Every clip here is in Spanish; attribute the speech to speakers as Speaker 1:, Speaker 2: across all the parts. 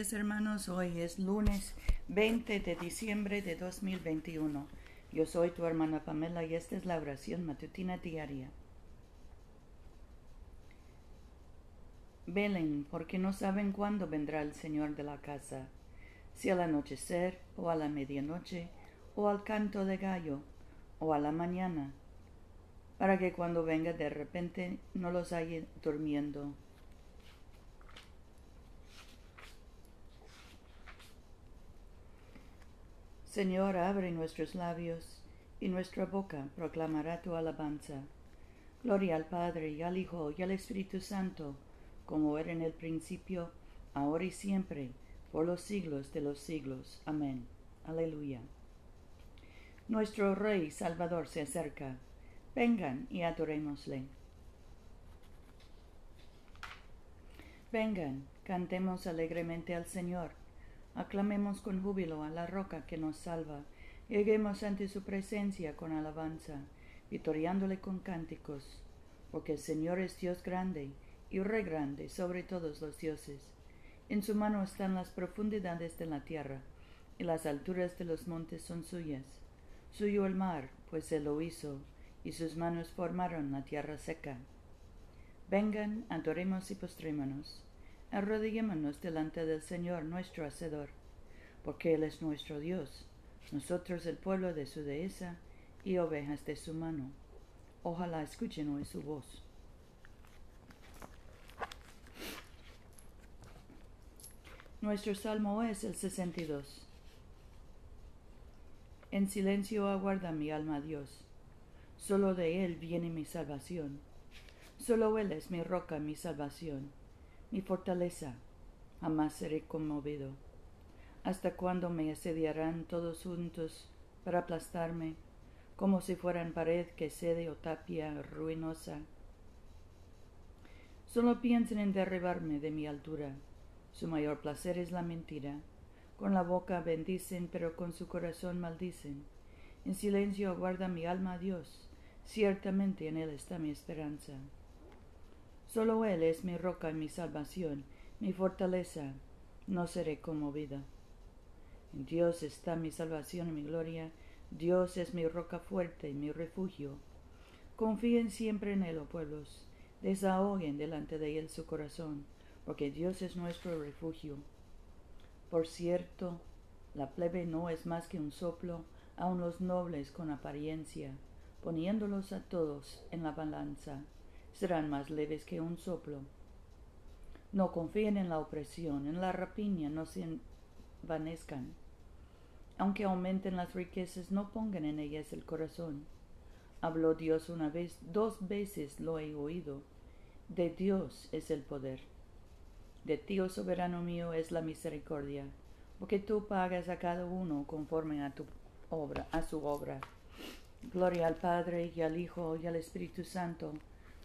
Speaker 1: hermanos, hoy es lunes 20 de diciembre de 2021. Yo soy tu hermana Pamela y esta es la oración matutina diaria. Velen, porque no saben cuándo vendrá el Señor de la casa, si al anochecer o a la medianoche o al canto de gallo o a la mañana, para que cuando venga de repente no los haya durmiendo. Señor, abre nuestros labios, y nuestra boca proclamará tu alabanza. Gloria al Padre, y al Hijo, y al Espíritu Santo, como era en el principio, ahora y siempre, por los siglos de los siglos. Amén. Aleluya. Nuestro Rey Salvador se acerca. Vengan y adorémosle. Vengan, cantemos alegremente al Señor Aclamemos con júbilo a la roca que nos salva. Lleguemos ante su presencia con alabanza, vitoriándole con cánticos, porque el Señor es Dios grande y Rey grande sobre todos los dioses. En su mano están las profundidades de la tierra, y las alturas de los montes son suyas. Suyo el mar, pues él lo hizo, y sus manos formaron la tierra seca. Vengan, adoremos y postrémonos arrodillémonos delante del Señor nuestro Hacedor, porque Él es nuestro Dios, nosotros el pueblo de su dehesa y ovejas de su mano. Ojalá escuchen hoy su voz. Nuestro salmo es el 62. En silencio aguarda mi alma Dios. Solo de Él viene mi salvación. Solo Él es mi roca, mi salvación mi fortaleza. Jamás seré conmovido. ¿Hasta cuándo me asediarán todos juntos para aplastarme, como si fueran pared que cede o tapia ruinosa? Solo piensen en derribarme de mi altura. Su mayor placer es la mentira. Con la boca bendicen, pero con su corazón maldicen. En silencio aguarda mi alma a Dios. Ciertamente en Él está mi esperanza. Solo Él es mi roca y mi salvación, mi fortaleza. No seré conmovida. En Dios está mi salvación y mi gloria. Dios es mi roca fuerte y mi refugio. Confíen siempre en Él, oh pueblos. Desahoguen delante de Él su corazón, porque Dios es nuestro refugio. Por cierto, la plebe no es más que un soplo, aun los nobles con apariencia, poniéndolos a todos en la balanza serán más leves que un soplo. No confíen en la opresión, en la rapiña, no se envanezcan. Aunque aumenten las riquezas, no pongan en ellas el corazón. Habló Dios una vez, dos veces lo he oído. De Dios es el poder. De ti, oh soberano mío, es la misericordia, porque tú pagas a cada uno conforme a tu obra, a su obra. Gloria al Padre y al Hijo y al Espíritu Santo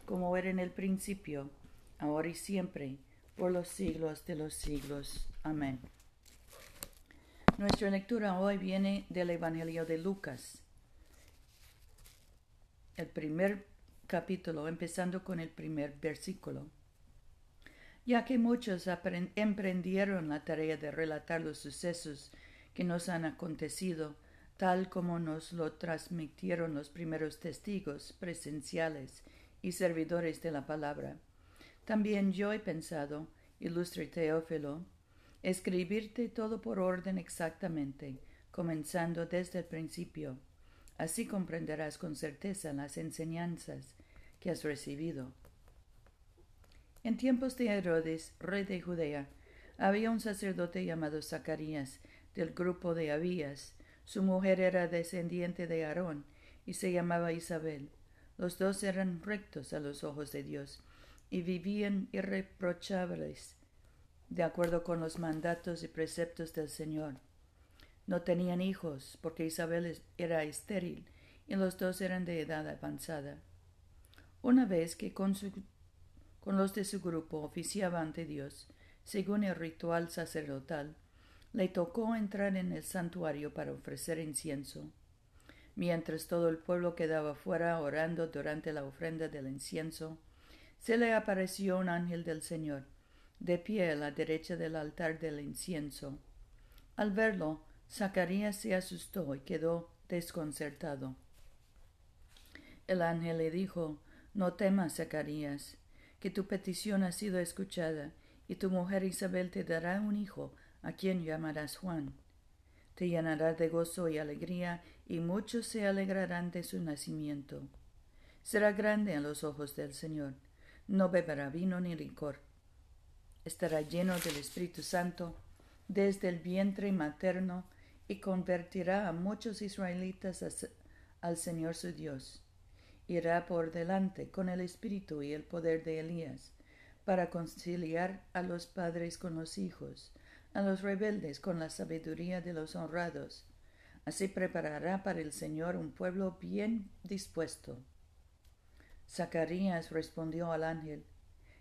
Speaker 1: como era en el principio, ahora y siempre, por los siglos de los siglos. Amén. Nuestra lectura hoy viene del Evangelio de Lucas, el primer capítulo, empezando con el primer versículo. Ya que muchos emprendieron la tarea de relatar los sucesos que nos han acontecido, tal como nos lo transmitieron los primeros testigos presenciales y servidores de la palabra. También yo he pensado, ilustre Teófilo, escribirte todo por orden exactamente, comenzando desde el principio. Así comprenderás con certeza las enseñanzas que has recibido. En tiempos de Herodes, rey de Judea, había un sacerdote llamado Zacarías, del grupo de Abías. Su mujer era descendiente de Aarón y se llamaba Isabel. Los dos eran rectos a los ojos de Dios y vivían irreprochables de acuerdo con los mandatos y preceptos del Señor. No tenían hijos porque Isabel era estéril y los dos eran de edad avanzada. Una vez que con, los de su grupo oficiaba ante Dios, según el ritual sacerdotal, le tocó entrar en el santuario para ofrecer incienso. Mientras todo el pueblo quedaba fuera orando durante la ofrenda del incienso, se le apareció un ángel del Señor, de pie a la derecha del altar del incienso. Al verlo, Zacarías se asustó y quedó desconcertado. El ángel le dijo, No temas, Zacarías, que tu petición ha sido escuchada, y tu mujer Isabel te dará un hijo, a quien llamarás Juan. Te llenará de gozo y alegría, y muchos se alegrarán de su nacimiento. Será grande a los ojos del Señor, no beberá vino ni licor. Estará lleno del Espíritu Santo desde el vientre materno y convertirá a muchos israelitas al Señor su Dios. Irá por delante con el espíritu y el poder de Elías, para conciliar a los padres con los hijos, a los rebeldes con la sabiduría de los honrados. Así preparará para el Señor un pueblo bien dispuesto. Zacarías respondió al ángel,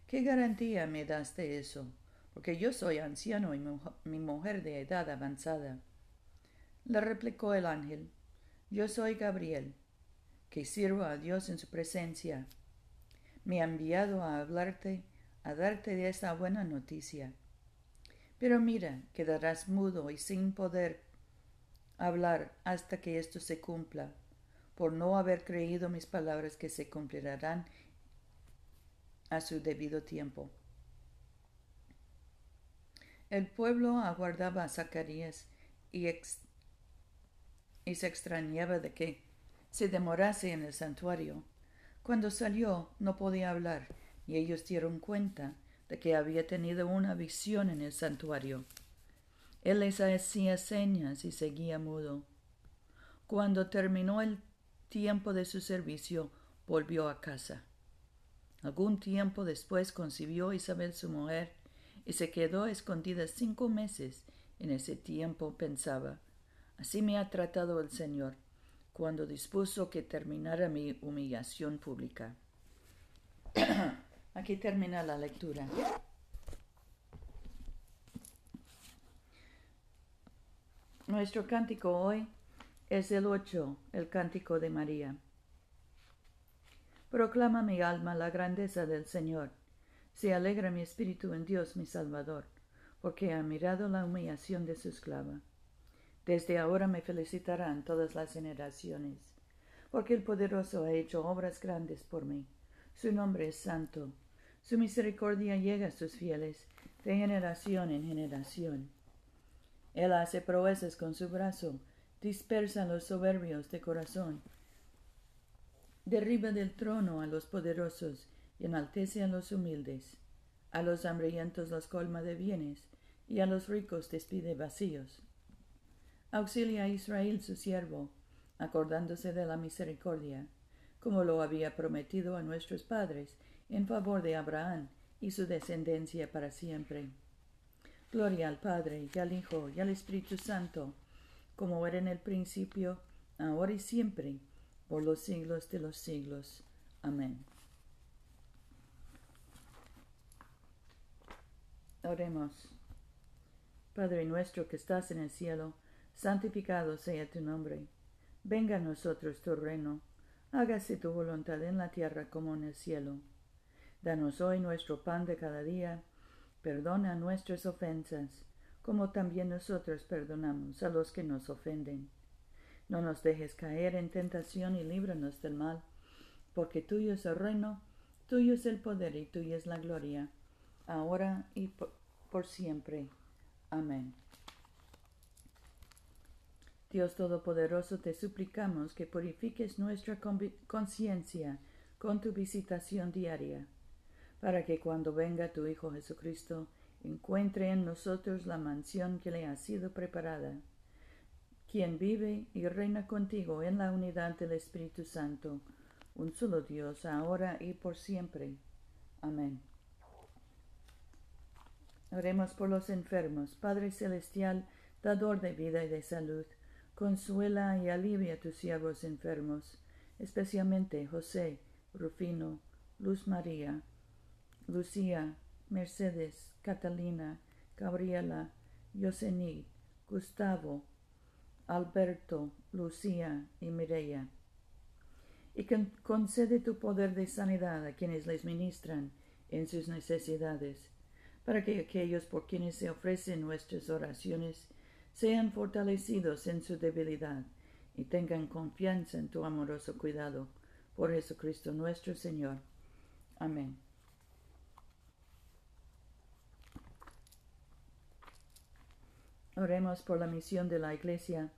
Speaker 1: ¿Qué garantía me das de eso? Porque yo soy anciano y mi mujer de edad avanzada. Le replicó el ángel, Yo soy Gabriel, que sirvo a Dios en su presencia. Me ha enviado a hablarte, a darte de esta buena noticia. Pero mira, quedarás mudo y sin poder hablar hasta que esto se cumpla, por no haber creído mis palabras que se cumplirán a su debido tiempo. El pueblo aguardaba a Zacarías y, se extrañaba de que se demorase en el santuario. Cuando salió no podía hablar y ellos dieron cuenta de que había tenido una visión en el santuario. Él les hacía señas y seguía mudo. Cuando terminó el tiempo de su servicio, volvió a casa. Algún tiempo después concibió Isabel su mujer y se quedó escondida cinco meses. En ese tiempo pensaba, así me ha tratado el Señor, cuando dispuso que terminara mi humillación pública. Aquí termina la lectura. Nuestro cántico hoy es el ocho, el cántico de María. Proclama mi alma la grandeza del Señor. Se alegra mi espíritu en Dios mi Salvador, porque ha mirado la humillación de su esclava. Desde ahora me felicitarán todas las generaciones, porque el poderoso ha hecho obras grandes por mí. Su nombre es santo. Su misericordia llega a sus fieles de generación en generación. Él hace proezas con su brazo, dispersa a los soberbios de corazón Derriba del trono a los poderosos y enaltece a los humildes. A los hambrientos los colma de bienes y a los ricos despide vacíos. Auxilia a Israel su siervo, acordándose de la misericordia, como lo había prometido a nuestros padres, en favor de Abraham y su descendencia para siempre. Gloria al Padre, y al Hijo, y al Espíritu Santo, como era en el principio, ahora y siempre, por los siglos de los siglos. Amén. Oremos. Padre nuestro que estás en el cielo, santificado sea tu nombre. Venga a nosotros tu reino. Hágase tu voluntad en la tierra como en el cielo. Danos hoy nuestro pan de cada día. Perdona nuestras ofensas, como también nosotros perdonamos a los que nos ofenden no nos dejes caer en tentación y líbranos del mal, porque tuyo es el reino, tuyo es el poder y tuya es la gloria, ahora y por, siempre. Amén. Dios Todopoderoso, te suplicamos que purifiques nuestra conciencia con tu visitación diaria, para que cuando venga tu Hijo Jesucristo, encuentre en nosotros la mansión que le ha sido preparada quien vive y reina contigo en la unidad del Espíritu Santo, un solo Dios, ahora y por siempre. Amén. Oremos por los enfermos. Padre Celestial, dador de vida y de salud, consuela y alivia a tus siervos enfermos, especialmente José, Rufino, Luz María, Lucía, Mercedes, Catalina, Gabriela, Yosenit, Gustavo, Alberto, Lucía y Mireia. Y concede tu poder de sanidad a quienes les ministran en sus necesidades. para que aquellos por quienes se ofrecen nuestras oraciones sean fortalecidos en su debilidad y tengan confianza en tu amoroso cuidado. Por Jesucristo nuestro Señor. Amén. Oremos por la misión de la Iglesia.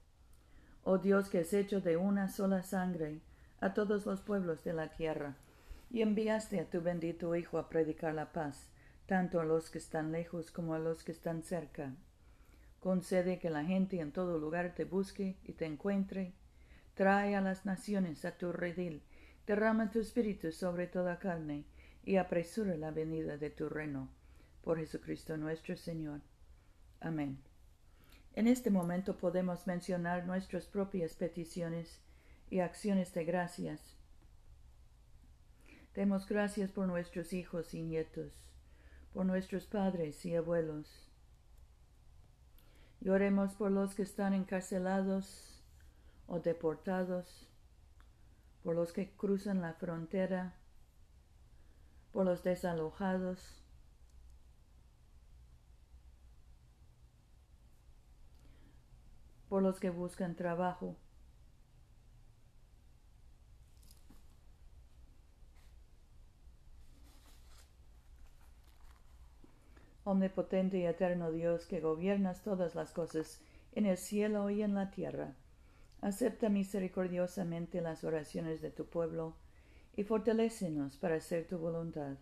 Speaker 1: Oh Dios que has hecho de una sola sangre a todos los pueblos de la tierra, y enviaste a tu bendito Hijo a predicar la paz, tanto a los que están lejos como a los que están cerca. Concede que la gente en todo lugar te busque y te encuentre. Trae a las naciones a tu redil, derrama tu espíritu sobre toda carne, y apresura la venida de tu reino. Por Jesucristo nuestro Señor. Amén. En este momento podemos mencionar nuestras propias peticiones y acciones de gracias. Demos gracias por nuestros hijos y nietos, por nuestros padres y abuelos. Y oremos por los que están encarcelados o deportados, por los que cruzan la frontera, por los desalojados, por los que buscan trabajo. Omnipotente y eterno Dios que gobiernas todas las cosas en el cielo y en la tierra, acepta misericordiosamente las oraciones de tu pueblo y fortalécenos para hacer tu voluntad,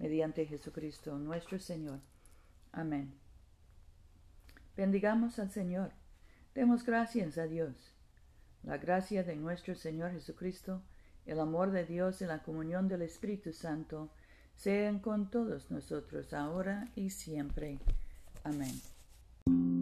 Speaker 1: mediante Jesucristo nuestro Señor. Amén. Bendigamos al Señor. Demos gracias a Dios. La gracia de nuestro Señor Jesucristo, el amor de Dios y la comunión del Espíritu Santo sean con todos nosotros ahora y siempre. Amén.